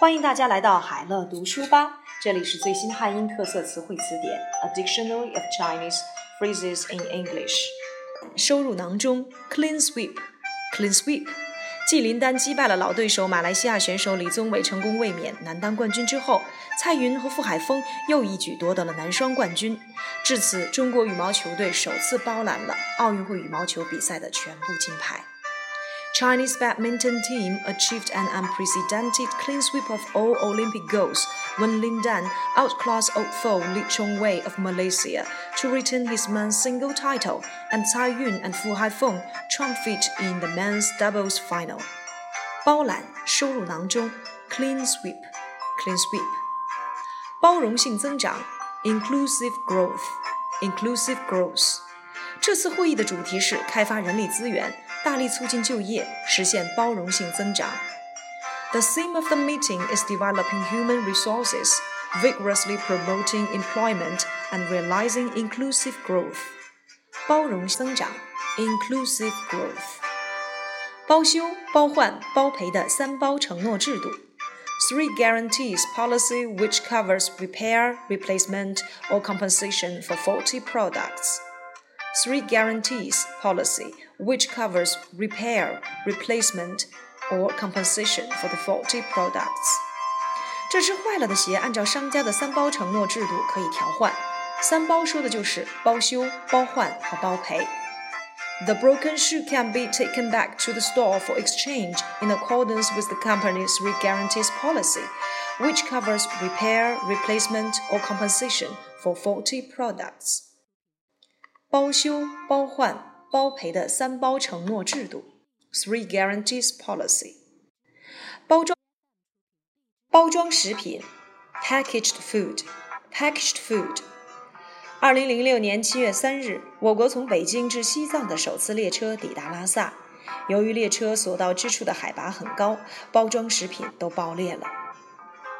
欢迎大家来到海乐读书吧，这里是最新汉英特色词汇词典《A Dictionary of Chinese Phrases in English》。收入囊中，clean sweep，clean sweep。继林丹击败了老对手马来西亚选手李宗伟，成功卫冕男单冠军之后，蔡云和傅海峰又一举夺得了男双冠军。至此，中国羽毛球队首次包揽了奥运会羽毛球比赛的全部金牌。Chinese badminton team achieved an unprecedented clean sweep of all Olympic goals when Lin Dan outclassed old foe Li Chongwei of Malaysia to retain his men's single title, and Cai Yun and Fu Haifeng triumphed in the men's doubles final. 包揽收入囊中，clean sweep，clean sweep。包容性增长，inclusive growth，inclusive growth。这次会议的主题是开发人力资源。 大力促进就业，实现包容性增长。The theme of the meeting is developing human resources, vigorously promoting employment, and realizing inclusive growth. 包容增长，inclusive growth。包修、包换、包赔的三包承诺制度。Three guarantees policy which covers repair, replacement, or compensation for faulty products three guarantees policy, which covers repair, replacement, or compensation for the faulty products. 这只坏了的鞋，按照商家的三包承诺制度可以调换。三包说的就是包修、包换和包赔。The broken shoe can be taken back to the store for exchange in accordance with the company's three guarantees policy, which covers repair, replacement, or compensation for faulty products. 包修、包换、包赔的三包承诺制度 （Three Guarantees Policy）。包装包装食品 （Packaged Food），Packaged Food。二零零六年七月三日，我国从北京至西藏的首次列车抵达拉萨。由于列车所到之处的海拔很高，包装食品都爆裂了。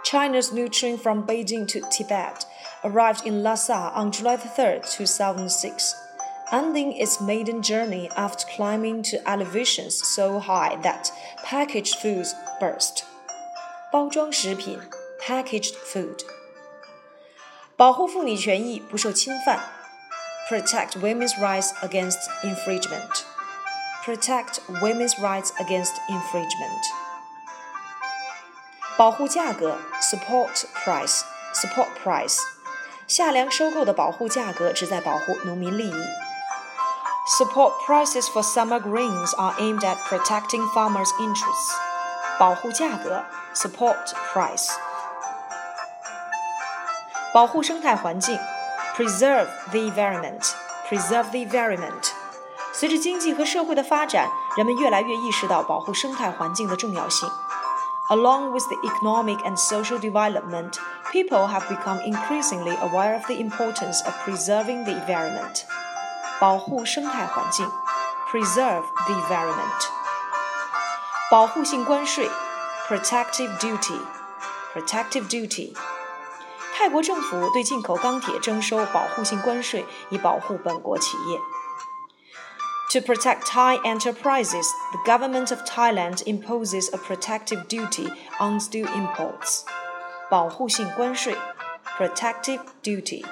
China's new train from Beijing to Tibet arrived in Lhasa on July 3, 2006, ending its maiden journey after climbing to elevations so high that packaged foods burst. 包装食品 packaged food. 保护妇女权益不受侵犯 protect women's rights against infringement. Protect women's rights against infringement. 保护价格 support price support price 下梁收购的保护价格旨在保护农民利益。Support prices for summer grains are aimed at protecting farmers' interests. 保护价格 support price. 保护生态环境 preserve the environment. Preserve the environment. 随着经济和社会的发展，人们越来越意识到保护生态环境的重要性。 Along with the economic and social development, people have become increasingly aware of the importance of preserving the environment. 保护生态环境，preserve the environment。保护性关税，protective duty，protective duty。泰国政府对进口钢铁征收保护性关税，以保护本国企业。 To protect Thai enterprises, the government of Thailand imposes a protective duty on steel imports. 保护性关税 （protective duty）。